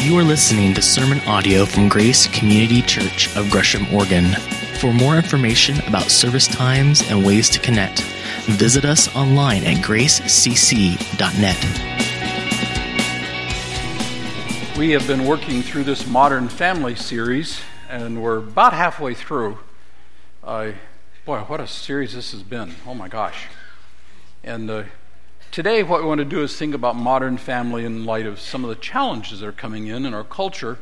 You are listening to sermon audio from Grace Community Church of Gresham, Oregon. For more information about service times and ways to connect, visit us online at gracecc.net. We have been working through this Modern Family series, and we're about halfway through. Uh, boy, what a series this has been! Oh my gosh! And uh, Today, what we want to do is think about modern family in light of some of the challenges that are coming in in our culture.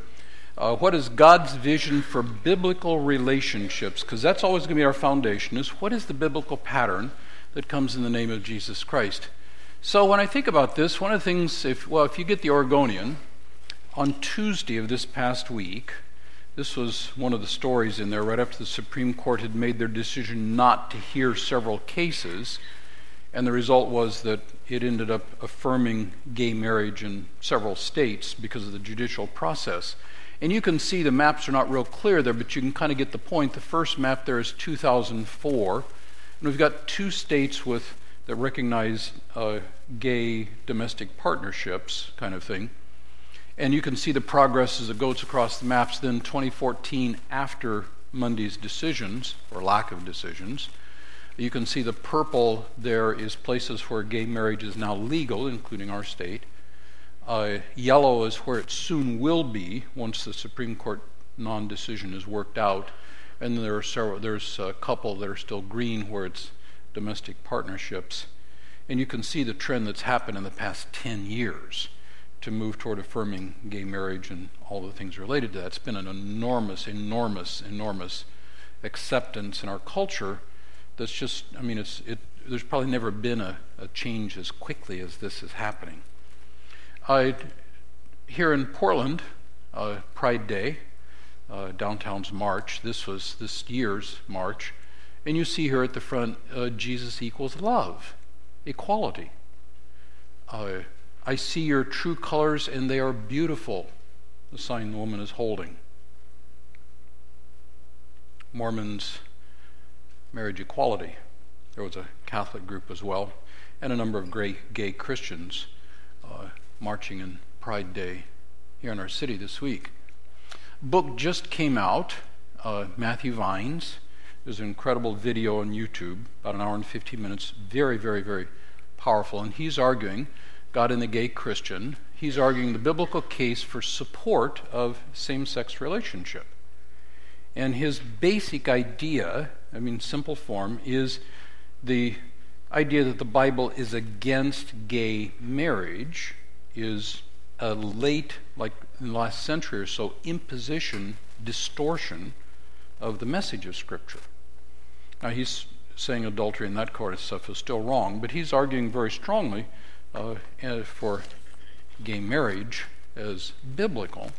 Uh, what is God's vision for biblical relationships? Because that's always going to be our foundation. Is what is the biblical pattern that comes in the name of Jesus Christ? So when I think about this, one of the things, if well, if you get the Oregonian, on Tuesday of this past week, this was one of the stories in there. Right after the Supreme Court had made their decision not to hear several cases and the result was that it ended up affirming gay marriage in several states because of the judicial process. And you can see the maps are not real clear there, but you can kind of get the point. The first map there is 2004, and we've got two states with that recognize uh, gay domestic partnerships, kind of thing. And you can see the progress as it goes across the maps. Then 2014, after Monday's decisions or lack of decisions, you can see the purple there is places where gay marriage is now legal, including our state. Uh, yellow is where it soon will be once the Supreme Court non decision is worked out. And there are several, there's a couple that are still green where it's domestic partnerships. And you can see the trend that's happened in the past 10 years to move toward affirming gay marriage and all the things related to that. It's been an enormous, enormous, enormous acceptance in our culture that's just, I mean, it's, it, there's probably never been a, a change as quickly as this is happening. I, here in Portland, uh, Pride Day, uh, downtown's March, this was this year's March, and you see here at the front, uh, Jesus equals love, equality. Uh, I see your true colors and they are beautiful, the sign the woman is holding. Mormons marriage equality. There was a Catholic group as well, and a number of gay, gay Christians uh, marching in Pride Day here in our city this week. Book just came out, uh, Matthew Vines. There's an incredible video on YouTube, about an hour and 15 minutes, very, very, very powerful. And he's arguing, God and the Gay Christian, he's arguing the biblical case for support of same sex relationship. And his basic idea I mean, simple form, is the idea that the Bible is against gay marriage, is a late, like in the last century or so, imposition, distortion of the message of Scripture. Now, he's saying adultery and that kind of stuff is still wrong, but he's arguing very strongly uh, eh, for gay marriage as biblical.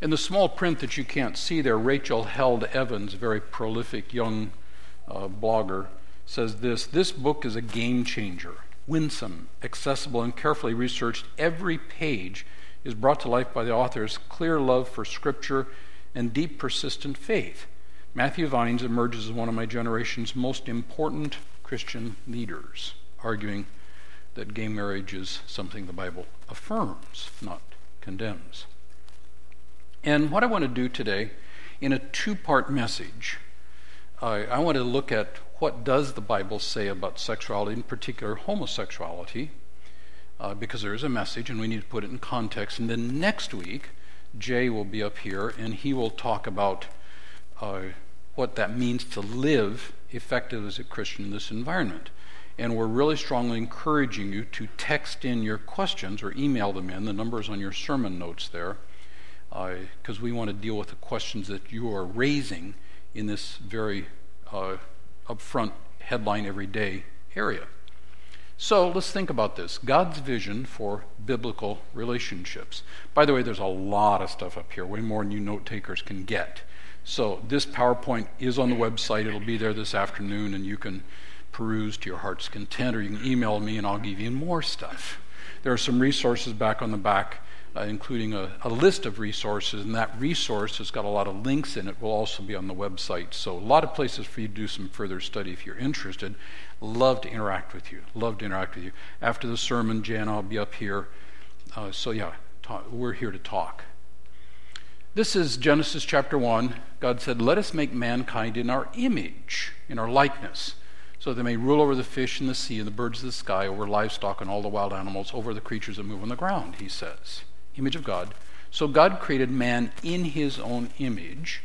In the small print that you can't see there, Rachel Held Evans, a very prolific young uh, blogger, says this This book is a game changer, winsome, accessible, and carefully researched. Every page is brought to life by the author's clear love for Scripture and deep, persistent faith. Matthew Vines emerges as one of my generation's most important Christian leaders, arguing that gay marriage is something the Bible affirms, not condemns. And what I want to do today in a two part message I, I want to look at what does the Bible say about sexuality, in particular homosexuality, uh, because there is a message and we need to put it in context. And then next week, Jay will be up here and he will talk about uh, what that means to live effective as a Christian in this environment. And we're really strongly encouraging you to text in your questions or email them in. The number is on your sermon notes there, because uh, we want to deal with the questions that you are raising in this very uh, upfront headline every day area. So let's think about this God's vision for biblical relationships. By the way, there's a lot of stuff up here, way more than you note takers can get. So this PowerPoint is on the website. It'll be there this afternoon, and you can peruse to your heart's content, or you can email me and I'll give you more stuff. There are some resources back on the back uh, including a, a, list of resources, and that resource has got a lot of links in it, will also be on the website. So, a lot of places for you to do some further study if you're interested. Love to interact with you. Love to interact with you. After the sermon, Jan, I'll be up here. Uh, so, yeah, talk, we're here to talk. This is Genesis chapter 1. God said, Let us make mankind in our image, in our likeness, so they may rule over the fish in the sea and the birds of the sky, over livestock and all the wild animals, over the creatures that move on the ground, he says. Image of God. So God created man in his own image.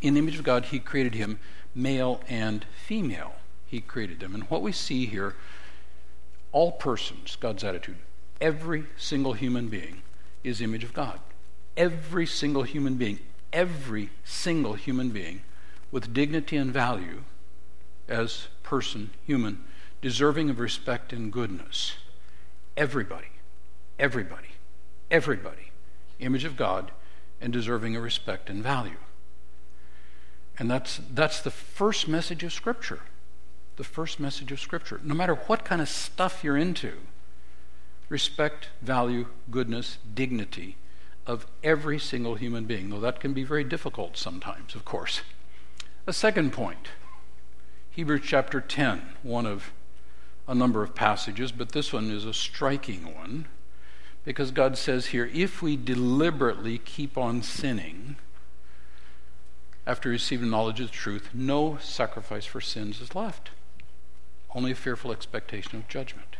In the image of God, he created him male and female. He created them. And what we see here, all persons, God's attitude, every single human being is image of God every single human being, every single human being with dignity and value as person, human, deserving of respect and goodness. Everybody, everybody, everybody, image of God and deserving of respect and value. And that's, that's the first message of Scripture. The first message of Scripture. No matter what kind of stuff you're into, respect, value, goodness, dignity of every single human being, though that can be very difficult sometimes, of course. A second point Hebrews chapter 10, one of a number of passages, but this one is a striking one because God says here if we deliberately keep on sinning after receiving knowledge of the truth, no sacrifice for sins is left, only a fearful expectation of judgment.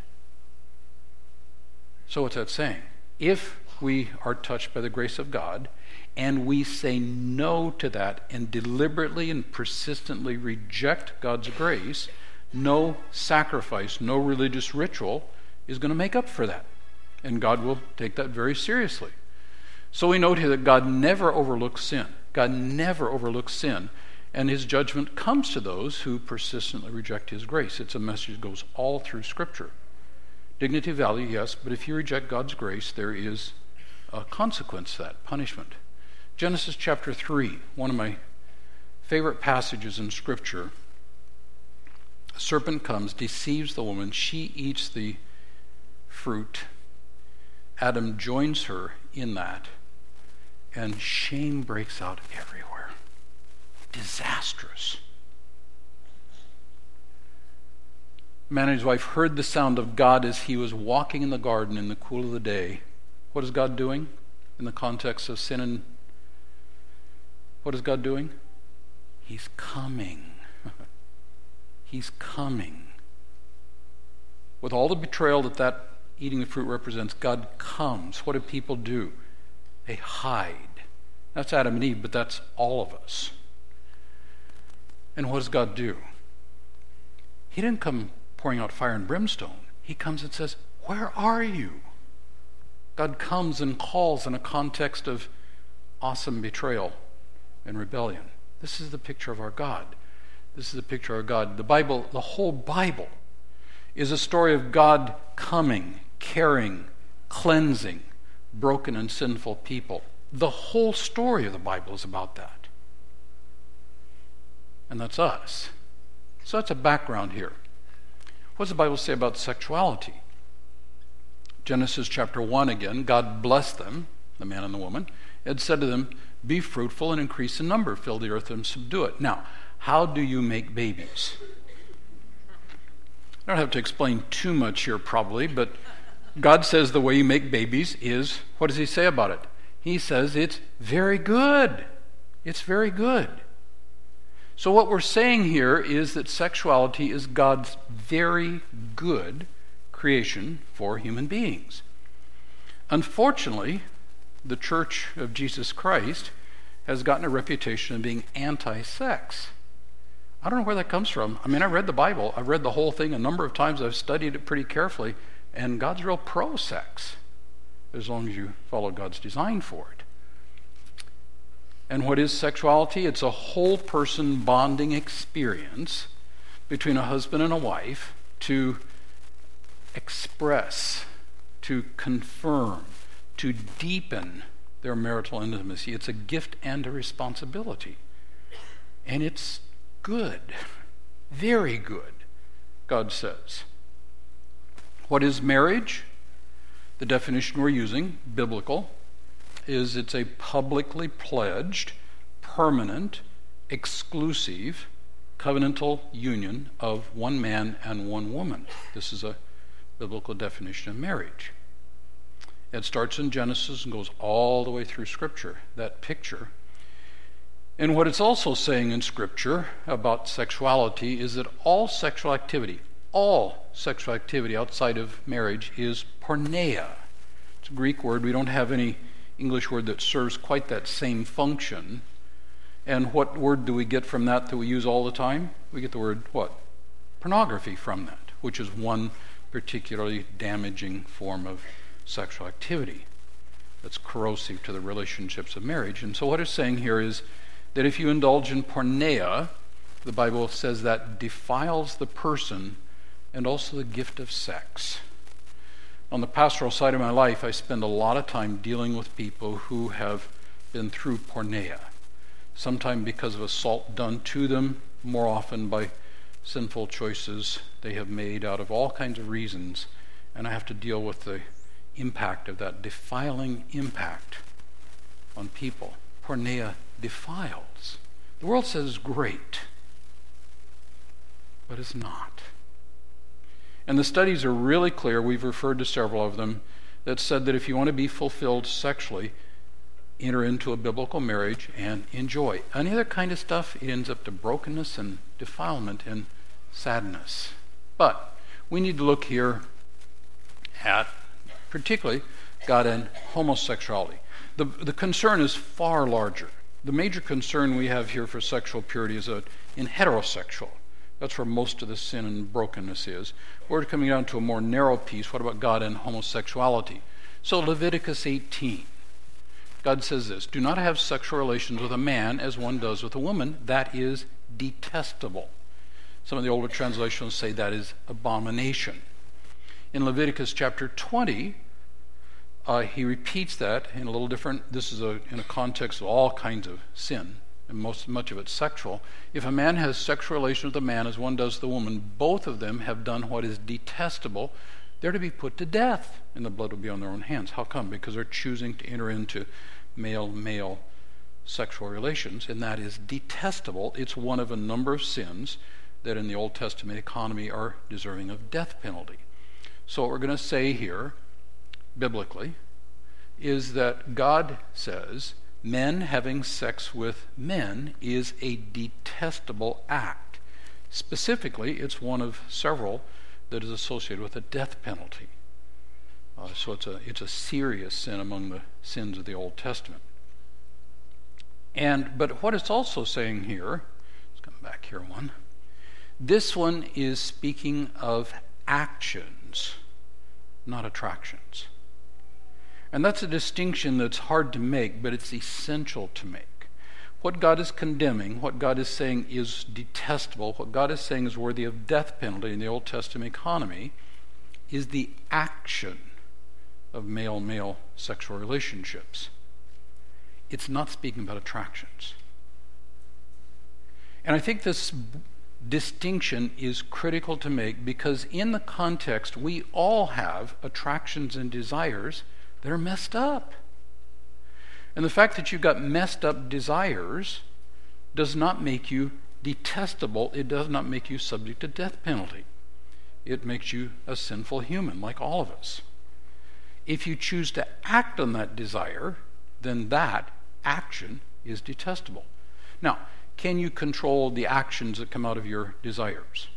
So, what's that saying? If we are touched by the grace of God, and we say no to that and deliberately and persistently reject God's grace, no sacrifice, no religious ritual is going to make up for that. And God will take that very seriously. So we note here that God never overlooks sin. God never overlooks sin. And his judgment comes to those who persistently reject his grace. It's a message that goes all through Scripture. Dignity, value, yes, but if you reject God's grace, there is a consequence to that, punishment. Genesis chapter 3, one of my favorite passages in Scripture. A serpent comes, deceives the woman, she eats the fruit. Adam joins her in that, and shame breaks out everywhere. Disastrous. Man and his wife heard the sound of God as he was walking in the garden in the cool of the day. What is God doing in the context of sin and what is God doing? He's coming. He's coming. With all the betrayal that that eating the fruit represents, God comes. What do people do? They hide. That's Adam and Eve, but that's all of us. And what does God do? He didn't come pouring out fire and brimstone. He comes and says, Where are you? God comes and calls in a context of awesome betrayal and rebellion. This is the picture of our God. This is the picture of our God. The Bible, the whole Bible, is a story of God coming, caring, cleansing broken and sinful people. The whole story of the Bible is about that. And that's us. So that's a background here. What does the Bible say about sexuality? Genesis chapter 1 again, God blessed them, the man and the woman, and said to them, Be fruitful and increase in number, fill the earth and subdue it. Now, how do you make babies? I don't have to explain too much here, probably, but God says the way you make babies is what does He say about it? He says it's very good. It's very good. So, what we're saying here is that sexuality is God's very good creation for human beings. Unfortunately, the Church of Jesus Christ has gotten a reputation of being anti sex. I don't know where that comes from. I mean, I read the Bible, I've read the whole thing a number of times, I've studied it pretty carefully, and God's real pro sex, as long as you follow God's design for it. And what is sexuality? It's a whole person bonding experience between a husband and a wife to express, to confirm, to deepen their marital intimacy. It's a gift and a responsibility. And it's good, very good, God says. What is marriage? The definition we're using, biblical, is it's a publicly pledged, permanent, exclusive, covenantal union of one man and one woman. This is a biblical definition of marriage. It starts in Genesis and goes all the way through Scripture, that picture. And what it's also saying in Scripture about sexuality is that all sexual activity, all sexual activity outside of marriage is porneia. It's a Greek word. We don't have any English word that serves quite that same function. And what word do we get from that that we use all the time? We get the word what? Pornography from that, which is one particularly damaging form of sexual activity that's corrosive to the relationships of marriage. And so what it's saying here is that if you indulge in porneia, the Bible says that defiles the person and also the gift of sex. On the pastoral side of my life, I spend a lot of time dealing with people who have been through porneia, sometimes because of assault done to them, more often by sinful choices they have made out of all kinds of reasons, and I have to deal with the impact of that defiling impact on people. Porneia defiles. The world says great, but it's not. And the studies are really clear, we've referred to several of them, that said that if you want to be fulfilled sexually, enter into a biblical marriage and enjoy. Any other kind of stuff, it ends up to brokenness and defilement and sadness. But we need to look here at particularly God and homosexuality. The, the concern is far larger. The major concern we have here for sexual purity is a, in heterosexual. That's where most of the sin and brokenness is. We're coming down to a more narrow piece. What about God and homosexuality? So, Leviticus 18. God says this Do not have sexual relations with a man as one does with a woman. That is detestable. Some of the older translations say that is abomination. In Leviticus chapter 20, uh, he repeats that in a little different. This is a, in a context of all kinds of sin and most much of it sexual. If a man has sexual relations with a man as one does the woman, both of them have done what is detestable. They're to be put to death, and the blood will be on their own hands. How come? Because they're choosing to enter into male male sexual relations, and that is detestable. It's one of a number of sins that in the Old Testament economy are deserving of death penalty. So, what we're going to say here, biblically, is that God says men having sex with men is a detestable act. Specifically, it's one of several that is associated with a death penalty. Uh, so it's a, it's a serious sin among the sins of the Old Testament. And but what it's also saying here, let's come back here one. This one is speaking of actions, not attractions. And that's a distinction that's hard to make, but it's essential to make. What God is condemning, what God is saying is detestable, what God is saying is worthy of death penalty in the Old Testament economy, is the action of male male sexual relationships. It's not speaking about attractions. And I think this distinction is critical to make because, in the context, we all have attractions and desires that are messed up. And the fact that you've got messed up desires does not make you detestable, it does not make you subject to death penalty. It makes you a sinful human, like all of us. If you choose to act on that desire, then that action is detestable. Now, can you control the actions that come out of your desires?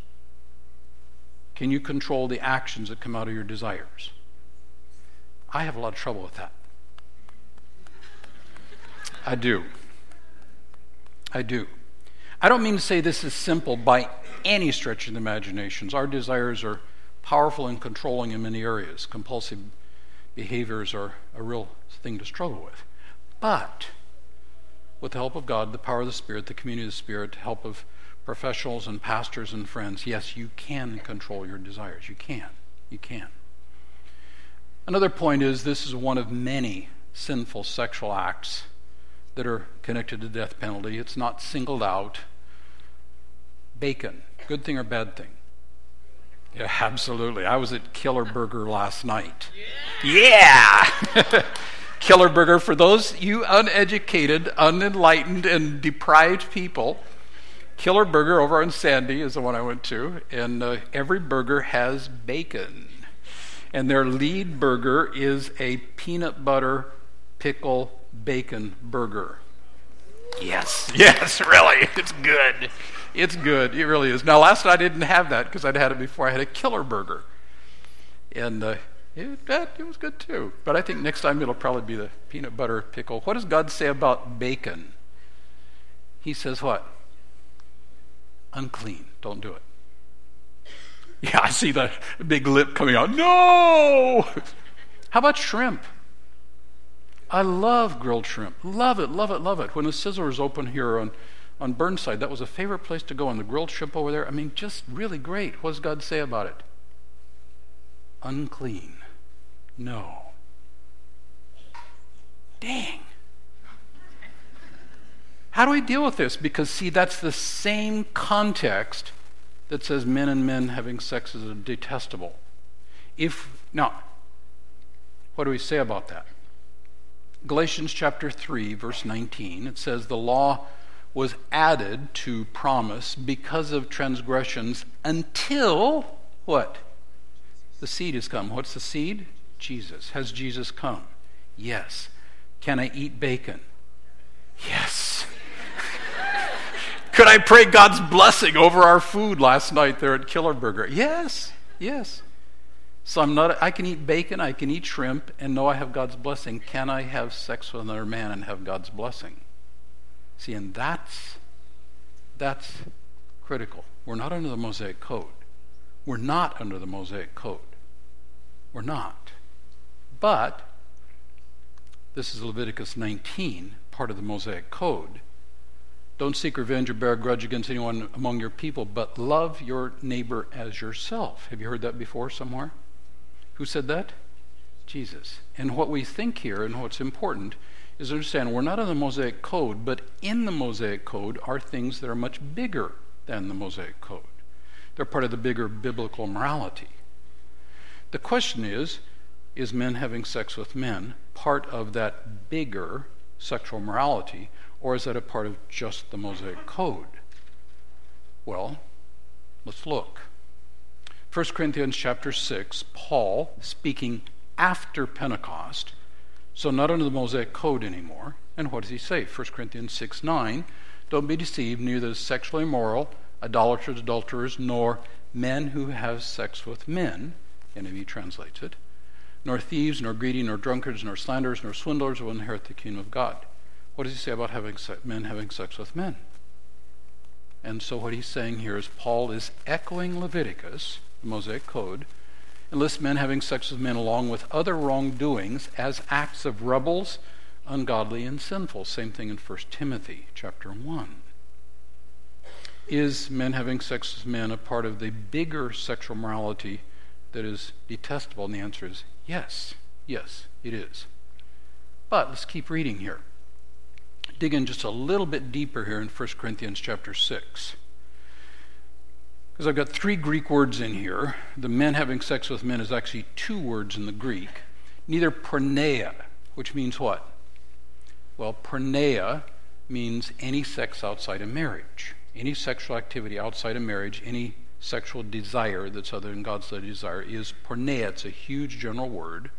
Can you control the actions that come out of your desires? I have a lot of trouble with that. I do. I do. I don't mean to say this is simple by any stretch of the imaginations. Our desires are powerful and controlling in many areas. Compulsive behaviors are a real thing to struggle with. But with the help of God, the power of the Spirit, the community of the Spirit, the help of professionals and pastors and friends, yes, you can control your desires. You can. You can. Another point is this is one of many sinful sexual acts that are connected to the death penalty. It's not singled out. Bacon, good thing or bad thing? Yeah, absolutely. I was at Killer Burger last night. Yeah! yeah! Killer Burger, for those you uneducated, unenlightened, and deprived people, Killer Burger over on Sandy is the one I went to, and uh, every burger has bacon. And their lead burger is a peanut butter pickle bacon burger. Yes, yes, really. It's good. It's good. It really is. Now, last night I didn't have that because I'd had it before. I had a killer burger. And uh, it, that, it was good too. But I think next time it'll probably be the peanut butter pickle. What does God say about bacon? He says what? Unclean. Don't do it. Yeah, I see the big lip coming out. No! How about shrimp? I love grilled shrimp. Love it, love it, love it. When the Sizzlers open here on, on Burnside, that was a favorite place to go. And the grilled shrimp over there, I mean, just really great. What does God say about it? Unclean. No. Dang. How do we deal with this? Because, see, that's the same context that says men and men having sex is detestable. If, now, what do we say about that? Galatians chapter 3, verse 19, it says, The law was added to promise because of transgressions until what? The seed has come. What's the seed? Jesus. Has Jesus come? Yes. Can I eat bacon? Yes. Could I pray God's blessing over our food last night there at Killer Burger? Yes. Yes. So I'm not I can eat bacon, I can eat shrimp and know I have God's blessing. Can I have sex with another man and have God's blessing? See, and that's that's critical. We're not under the Mosaic code. We're not under the Mosaic code. We're not. But this is Leviticus 19, part of the Mosaic code. Don't seek revenge or bear a grudge against anyone among your people, but love your neighbor as yourself. Have you heard that before somewhere? Who said that? Jesus. And what we think here and what's important is understand we're not in the Mosaic Code, but in the Mosaic Code are things that are much bigger than the Mosaic Code. They're part of the bigger biblical morality. The question is is men having sex with men part of that bigger sexual morality, or is that a part of just the Mosaic Code? Well, let's look. 1 Corinthians chapter 6, Paul speaking after Pentecost, so not under the Mosaic Code anymore. And what does he say? 1 Corinthians 6 9, don't be deceived, neither sexually immoral, idolaters, adulterers, nor men who have sex with men, NIV translates it, nor thieves, nor greedy, nor drunkards, nor slanderers, nor swindlers will inherit the kingdom of God. What does he say about having se- men having sex with men? And so what he's saying here is Paul is echoing Leviticus, the Mosaic Code, and lists men having sex with men along with other wrongdoings as acts of rebels, ungodly, and sinful. Same thing in 1 Timothy chapter 1. Is men having sex with men a part of the bigger sexual morality that is detestable? And the answer is yes. Yes, it is. But let's keep reading here. Dig in just a little bit deeper here in 1 Corinthians chapter 6. Because I've got three Greek words in here. The men having sex with men is actually two words in the Greek. Neither porneia, which means what? Well, porneia means any sex outside of marriage. Any sexual activity outside of marriage, any sexual desire that's other than God's desire is porneia. It's a huge general word.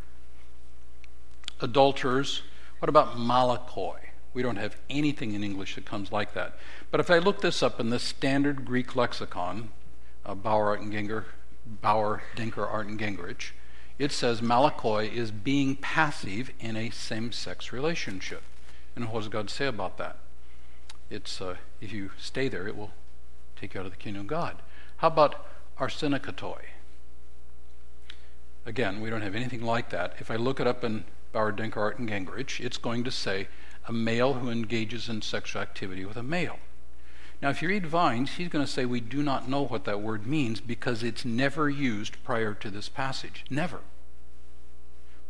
Adulterers. What about malakoi? We don't have anything in English that comes like that. But if I look this up in the standard Greek lexicon, uh, Bauer, Art and Ginger, Bauer, Danker, Arndt and Gingrich, it says malakoi is being passive in a same-sex relationship. And what does God say about that? It's uh, if you stay there, it will take you out of the kingdom of God. How about arsenokoitai? Again, we don't have anything like that. If I look it up in Bauer, Danker, Arndt, and Gingrich, it's going to say a male who engages in sexual activity with a male. Now, if you read Vines, he's going to say we do not know what that word means because it's never used prior to this passage. Never.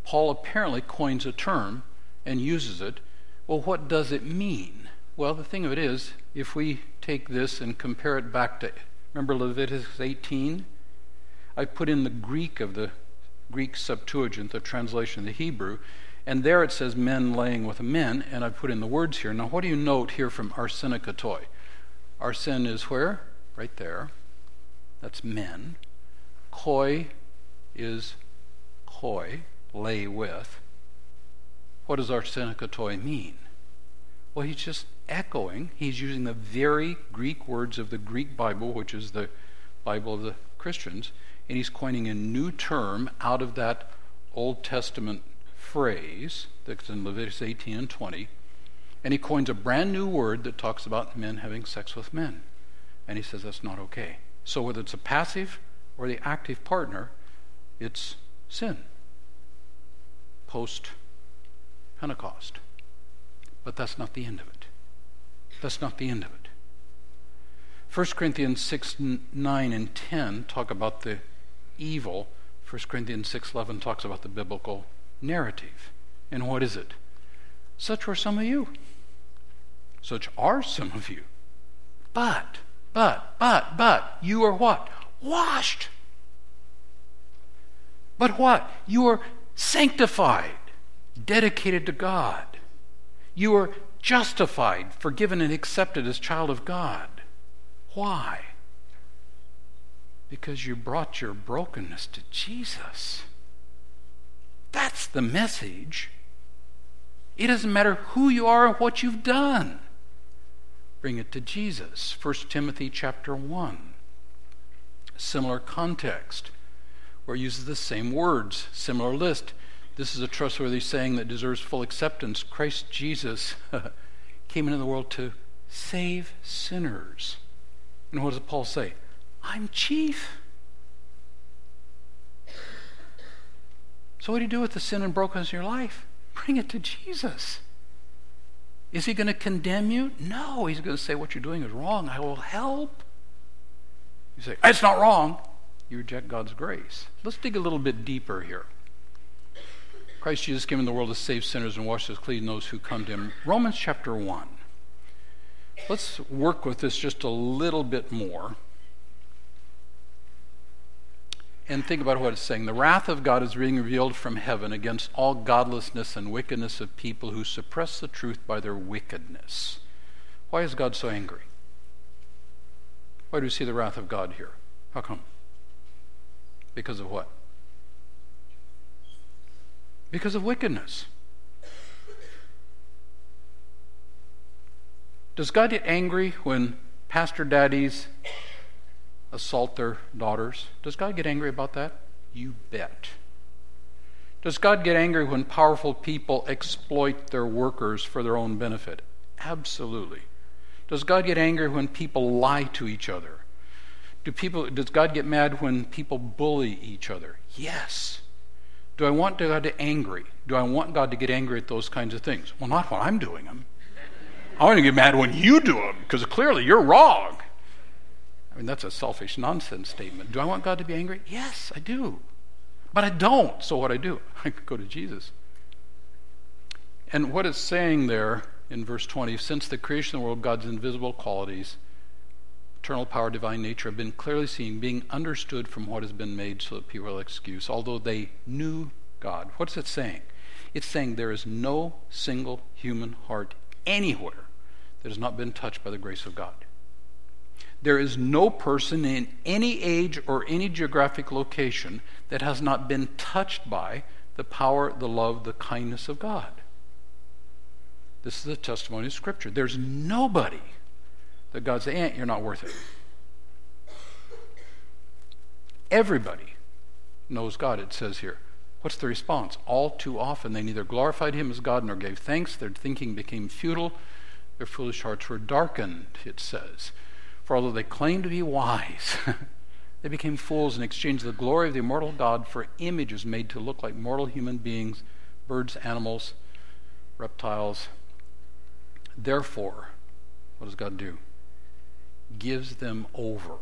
Paul apparently coins a term and uses it. Well, what does it mean? Well, the thing of it is, if we take this and compare it back to Remember Leviticus 18? I put in the Greek of the Greek Septuagint, the translation of the Hebrew, and there it says men laying with men, and I put in the words here. Now, what do you note here from arsenokoitai? Arsen is where? Right there. That's men. Koi is arsenokoitai, lay with. What does arsenokoitai mean? Well, he's just echoing, he's using the very Greek words of the Greek Bible, which is the Bible of the Christians, and he's coining a new term out of that Old Testament phrase that's in Leviticus 18 and 20. And he coins a brand new word that talks about men having sex with men. And he says that's not okay. So whether it's a passive or the active partner, it's sin. Post Pentecost. But that's not the end of it. That's not the end of it. 1 Corinthians 6, 9, and 10 talk about the evil. 1 Corinthians 6, 11 talks about the biblical narrative. And what is it? Such were some of you. Such are some of you. But, but, but, but, you are what? Washed. But what? You are sanctified, dedicated to God. You are justified, forgiven, and accepted as child of God. Why? Because you brought your brokenness to Jesus. That's the message. It doesn't matter who you are or what you've done. Bring it to Jesus. 1 Timothy chapter 1. Similar context, where it uses the same words, similar list. This is a trustworthy saying that deserves full acceptance. Christ Jesus came into the world to save sinners. And what does Paul say? I'm chief. So, what do you do with the sin and brokenness in your life? Bring it to Jesus. Is he going to condemn you? No, he's going to say what you're doing is wrong. I will help. You say, it's not wrong. You reject God's grace. Let's dig a little bit deeper here. Christ Jesus came in the world to save sinners and wash as clean those who come to him. Romans chapter 1. Let's work with this just a little bit more and think about what it's saying. The wrath of God is being revealed from heaven against all godlessness and wickedness of people who suppress the truth by their wickedness. Why is God so angry? Why do we see the wrath of God here? How come? Because of what? Because of wickedness. Does God get angry when pastor daddies assault their daughters. Does God get angry about that? You bet. Does God get angry when powerful people exploit their workers for their own benefit? Absolutely. Does God get angry when people lie to each other? Do people, does God get mad when people bully each other? Yes. Do I want God to angry? Do I want God to get angry at those kinds of things? Well, not when I'm doing them. I want to get mad when you do them because clearly you're wrong. I mean, that's a selfish nonsense statement. Do I want God to be angry? Yes, I do. But I don't. So what I do? I go to Jesus. And what it's saying there in verse 20 since the creation of the world, God's invisible qualities, eternal power, divine nature, have been clearly seen, being understood from what has been made so that people will excuse, although they knew God. What's it saying? It's saying there is no single human heart anywhere that has not been touched by the grace of God. There is no person in any age or any geographic location that has not been touched by the power, the love, the kindness of God. This is the testimony of Scripture. There's nobody that God says, eh, you're not worth it. Everybody knows God, it says here. What's the response? All too often they neither glorified him as God nor gave thanks. Their thinking became futile. Their foolish hearts were darkened, it says. For although they claimed to be wise, they became fools and exchanged the glory of the immortal God for images made to look like mortal human beings, birds, animals, reptiles. Therefore, what does God do? Gives them over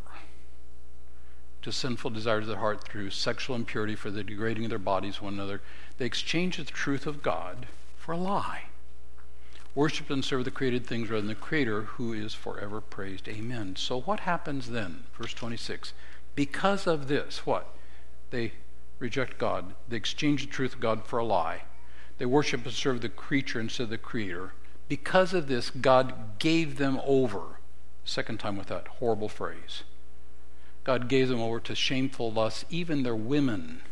to sinful desires of their heart through sexual impurity for the degrading of their bodies one another. They exchange the truth of God for a lie Worship and serve the created things rather than the Creator who is forever praised. Amen. So what happens then? Verse 26. Because of this, what? They reject God. They exchange the truth of God for a lie. They worship and serve the creature instead of the Creator. Because of this, God gave them over. Second time with that horrible phrase. God gave them over to shameful lusts, even their women.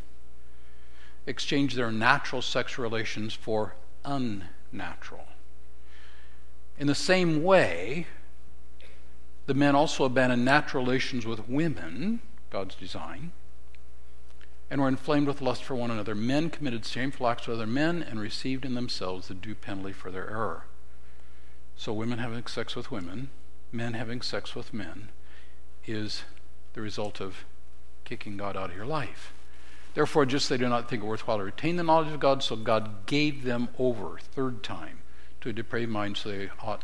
exchange their natural sex relations for unnatural. In the same way, the men also abandoned natural relations with women, God's design, and were inflamed with lust for one another. Men committed shameful acts with other men and received in themselves the due penalty for their error. So, women having sex with women, men having sex with men, is the result of kicking God out of your life. Therefore, just they do not think it worthwhile to retain the knowledge of God, so God gave them over, third time, to depraved mind, so they ought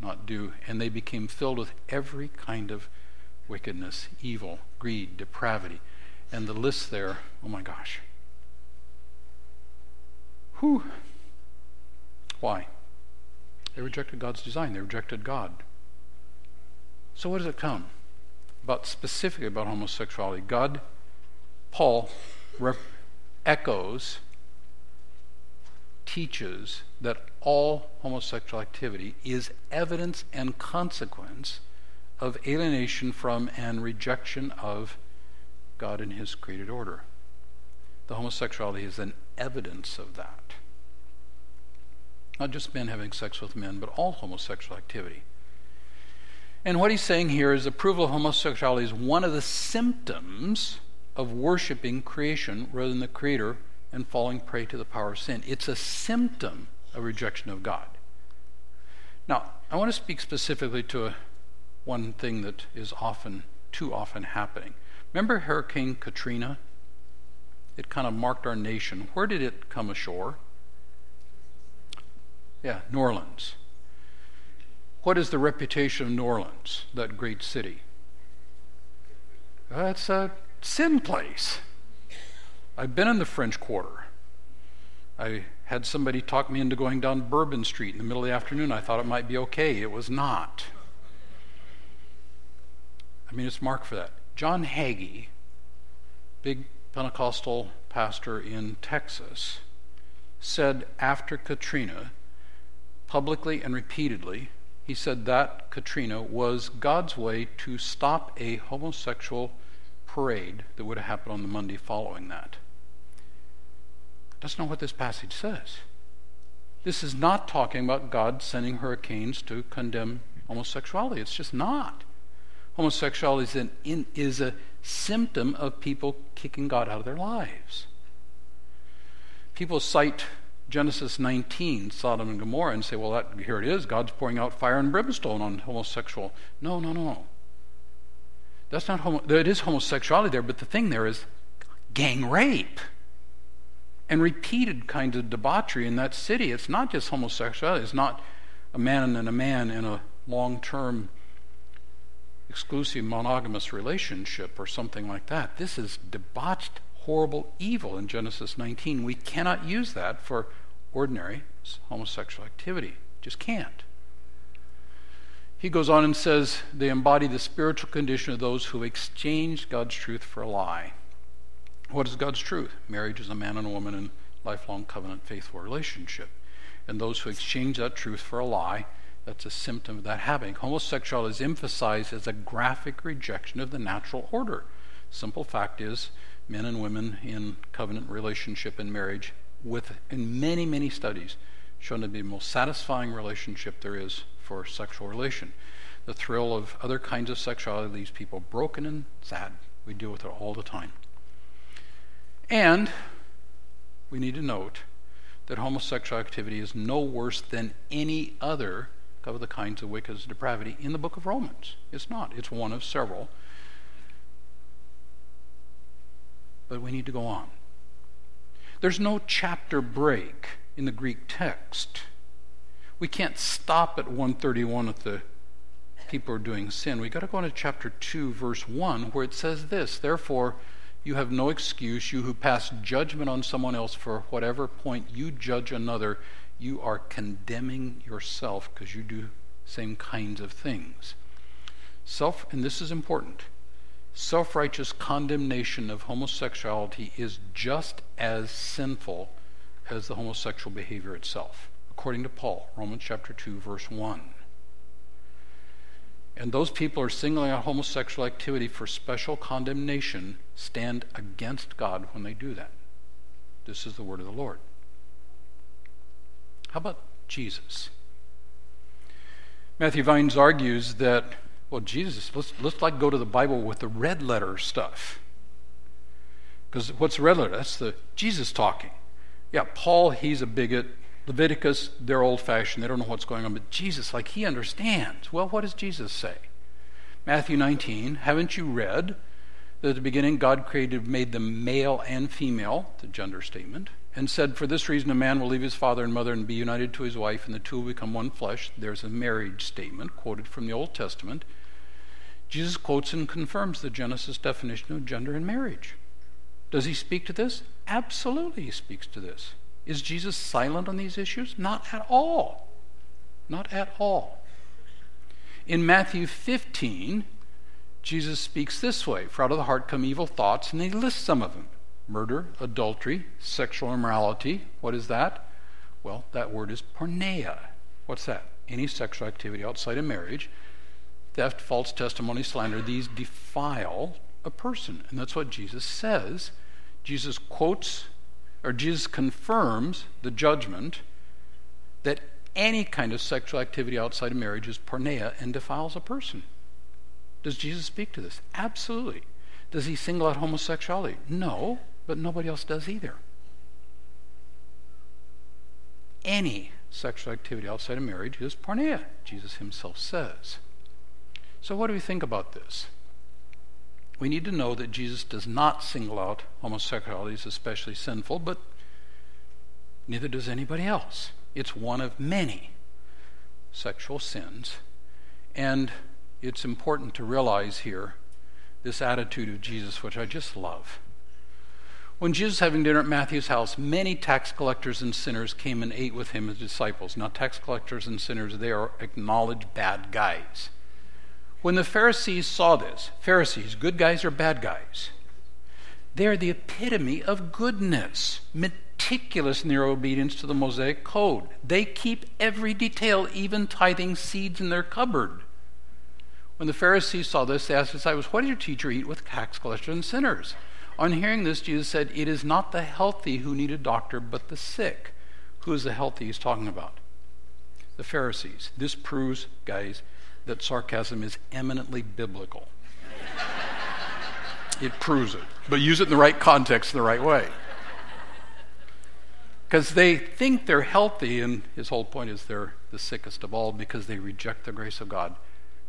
not do. And they became filled with every kind of wickedness, evil, greed, depravity. And the list there, oh my gosh. Whew. Why? They rejected God's design. They rejected God. So what does it come? About specifically about homosexuality. God, Paul rep- echoes, teaches that all homosexual activity is evidence and consequence of alienation from and rejection of God and His created order. The homosexuality is an evidence of that. Not just men having sex with men, but all homosexual activity. And what he's saying here is approval of homosexuality is one of the symptoms of worshiping creation rather than the Creator and falling prey to the power of sin. It's a symptom of rejection of God. Now, I want to speak specifically to a, one thing that is often, too often happening. Remember Hurricane Katrina? It kind of marked our nation. Where did it come ashore? Yeah, New Orleans. What is the reputation of New Orleans, that great city? Uh, That's a sin place. I've been in the French Quarter. I had somebody talk me into going down Bourbon Street in the middle of the afternoon. I thought it might be okay. It was not. I mean, it's marked for that. John Hagee, big Pentecostal pastor in Texas, said after Katrina, publicly and repeatedly, he said that Katrina was God's way to stop a homosexual parade that would have happened on the Monday following that. That's not what this passage says. This is not talking about God sending hurricanes to condemn homosexuality. It's just not. Homosexuality is, an, in, is a symptom of people kicking God out of their lives. People cite Genesis 19, Sodom and Gomorrah, and say, well, that, here it is. God's pouring out fire and brimstone on homosexual. No, no, no. That's not homo- it is homosexuality there, but the thing there is gang rape and repeated kinds of debauchery in that city. It's not just homosexuality. It's not a man and a man in a long-term exclusive monogamous relationship or something like that. This is debauched, horrible evil in Genesis 19. We cannot use that for ordinary homosexual activity. Just can't. He goes on and says they embody the spiritual condition of those who exchange God's truth for a lie. What is God's truth? Marriage is a man and a woman in lifelong covenant faithful relationship. And those who exchange that truth for a lie, that's a symptom of that happening. Homosexuality is emphasized as a graphic rejection of the natural order. Simple fact is, men and women in covenant relationship and marriage, with in many, many studies, shown to be the most satisfying relationship there is for sexual relation. The thrill of other kinds of sexuality leaves people broken and sad. We deal with it all the time. And we need to note that homosexual activity is no worse than any other of the kinds of wickedness and depravity in the book of Romans. It's not, it's one of several. But we need to go on. There's no chapter break in the Greek text. We can't stop at 131 at the people are doing sin. We've got to go into chapter 2, verse 1, where it says this Therefore, you have no excuse, you who pass judgment on someone else for whatever point you judge another, you are condemning yourself because you do same kinds of things. Self, and this is important, self righteous condemnation of homosexuality is just as sinful as the homosexual behavior itself, according to Paul, Romans chapter 2, verse 1. And those people are singling out homosexual activity for special condemnation stand against God when they do that. This is the word of the Lord. How about Jesus? Matthew Vines argues that, well, Jesus, let's, let's like go to the Bible with the red letter stuff. Because what's red letter? That's the Jesus talking. Yeah, Paul, he's a bigot. Leviticus, they're old fashioned. They don't know what's going on. But Jesus, like, he understands. Well, what does Jesus say? Matthew 19, haven't you read that at the beginning God created, made them male and female, the gender statement, and said, For this reason, a man will leave his father and mother and be united to his wife, and the two will become one flesh. There's a marriage statement quoted from the Old Testament. Jesus quotes and confirms the Genesis definition of gender and marriage. Does he speak to this? Absolutely, he speaks to this. Is Jesus silent on these issues? Not at all. Not at all. In Matthew 15, Jesus speaks this way For out of the heart come evil thoughts, and he lists some of them murder, adultery, sexual immorality. What is that? Well, that word is porneia. What's that? Any sexual activity outside of marriage. Theft, false testimony, slander, these defile a person. And that's what Jesus says. Jesus quotes, or Jesus confirms the judgment that any kind of sexual activity outside of marriage is porneia and defiles a person. Does Jesus speak to this? Absolutely. Does he single out homosexuality? No, but nobody else does either. Any sexual activity outside of marriage is porneia, Jesus himself says. So, what do we think about this? We need to know that Jesus does not single out homosexuality as especially sinful, but neither does anybody else. It's one of many sexual sins. And it's important to realize here this attitude of Jesus, which I just love. When Jesus having dinner at Matthew's house, many tax collectors and sinners came and ate with him as disciples. Now, tax collectors and sinners, they are acknowledged bad guys. When the Pharisees saw this, Pharisees, good guys or bad guys, they are the epitome of goodness, meticulous in their obedience to the Mosaic code. They keep every detail, even tithing seeds in their cupboard. When the Pharisees saw this, they asked the disciples, What did your teacher eat with tax collectors and sinners? On hearing this, Jesus said, It is not the healthy who need a doctor, but the sick. Who is the healthy he's talking about? The Pharisees. This proves, guys, that sarcasm is eminently biblical. it proves it. But use it in the right context, in the right way. Because they think they're healthy, and his whole point is they're the sickest of all because they reject the grace of God.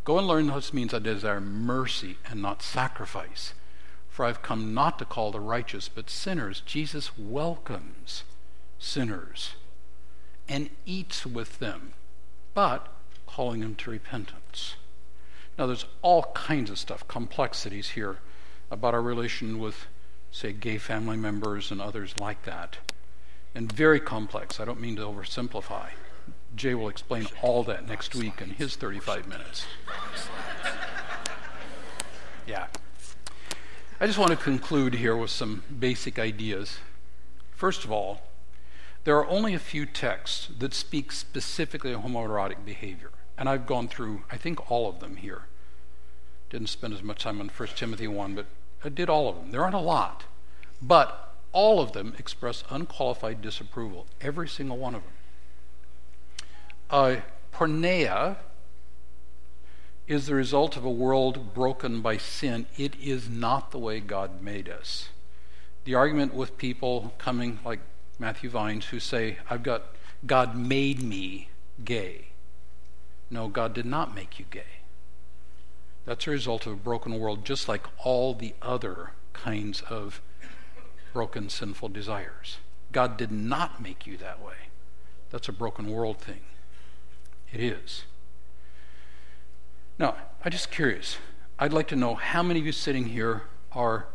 Go and learn this means I desire mercy and not sacrifice. For I've come not to call the righteous, but sinners. Jesus welcomes sinners and eats with them. But calling them to repentance. Now, there's all kinds of stuff, complexities here about our relation with, say, gay family members and others like that. And very complex. I don't mean to oversimplify. Jay will explain all that next week in his 35 minutes. Yeah. I just want to conclude here with some basic ideas. First of all, there are only a few texts that speak specifically of homoerotic behavior. And I've gone through, I think, all of them here. Didn't spend as much time on 1 Timothy 1, but I did all of them. There aren't a lot. But all of them express unqualified disapproval, every single one of them. Uh, porneia is the result of a world broken by sin. It is not the way God made us. The argument with people coming like Matthew Vines who say, I've got, God made me gay. No, God did not make you gay. That's a result of a broken world, just like all the other kinds of broken, sinful desires. God did not make you that way. That's a broken world thing. It is. Now, I'm just curious. I'd like to know how many of you sitting here are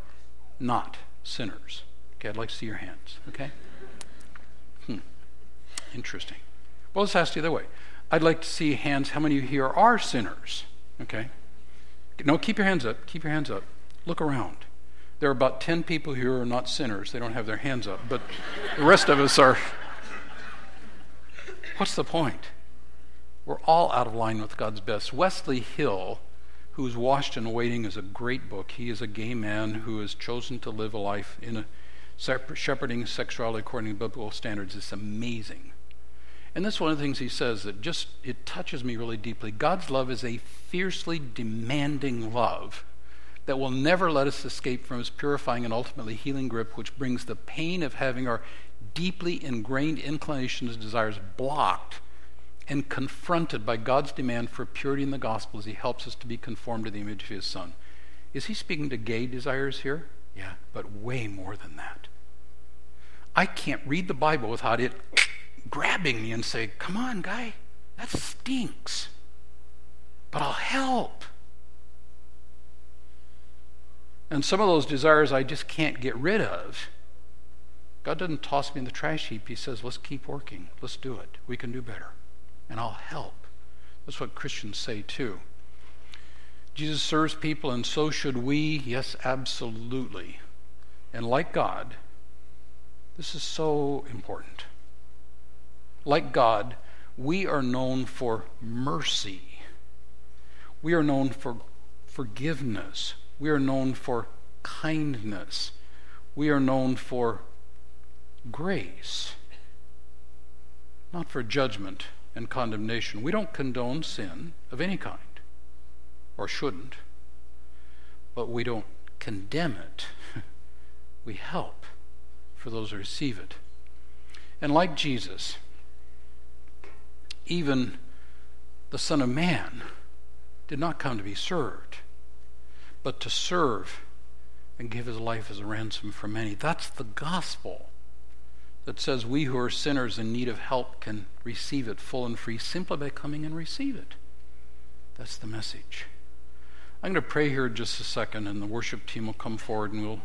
not sinners. Okay, I'd like to see your hands. Okay? Hmm. Interesting. Well, let's ask the other way. I'd like to see hands. How many of you here are sinners? Okay. No, keep your hands up. Keep your hands up. Look around. There are about 10 people here who are not sinners. They don't have their hands up, but the rest of us are. What's the point? We're all out of line with God's best. Wesley Hill, who is Washed and Waiting, is a great book. He is a gay man who has chosen to live a life in a shepherding sexuality according to biblical standards It's amazing. And that's one of the things he says that just it touches me really deeply. God's love is a fiercely demanding love that will never let us escape from his purifying and ultimately healing grip, which brings the pain of having our deeply ingrained inclinations and desires blocked and confronted by God's demand for purity in the gospel as he helps us to be conformed to the image of his son. Is he speaking to gay desires here? Yeah, but way more than that. I can't read the Bible without it grabbing me and say, Come on, guy, that stinks. But I'll help. And some of those desires I just can't get rid of. God doesn't toss me in the trash heap. He says, Let's keep working. Let's do it. We can do better. And I'll help. That's what Christians say too. Jesus serves people, and so should we. Yes, absolutely. And like God, this is so important. Like God, we are known for mercy. We are known for forgiveness. We are known for kindness. We are known for grace, not for judgment and condemnation. We don't condone sin of any kind, or shouldn't, but we don't condemn it. we help for those who receive it. And like Jesus, even the Son of Man did not come to be served, but to serve and give his life as a ransom for many. That's the gospel that says we who are sinners in need of help can receive it full and free simply by coming and receive it. That's the message. I'm going to pray here just a second, and the worship team will come forward and we'll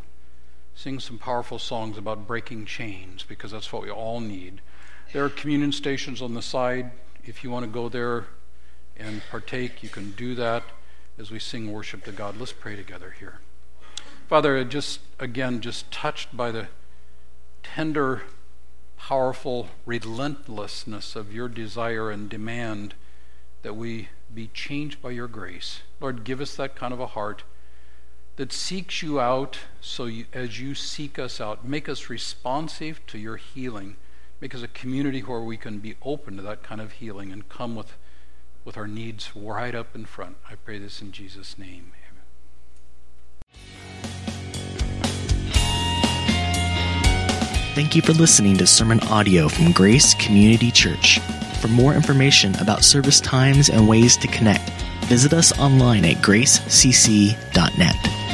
sing some powerful songs about breaking chains because that's what we all need. There are communion stations on the side. If you want to go there and partake, you can do that as we sing worship to God. Let's pray together here. Father, just again, just touched by the tender powerful relentlessness of your desire and demand that we be changed by your grace. Lord, give us that kind of a heart that seeks you out so you, as you seek us out. Make us responsive to your healing. Make us a community where we can be open to that kind of healing and come with, with our needs right up in front. I pray this in Jesus' name. Amen. Thank you for listening to sermon audio from Grace Community Church. For more information about service times and ways to connect, visit us online at gracecc.net.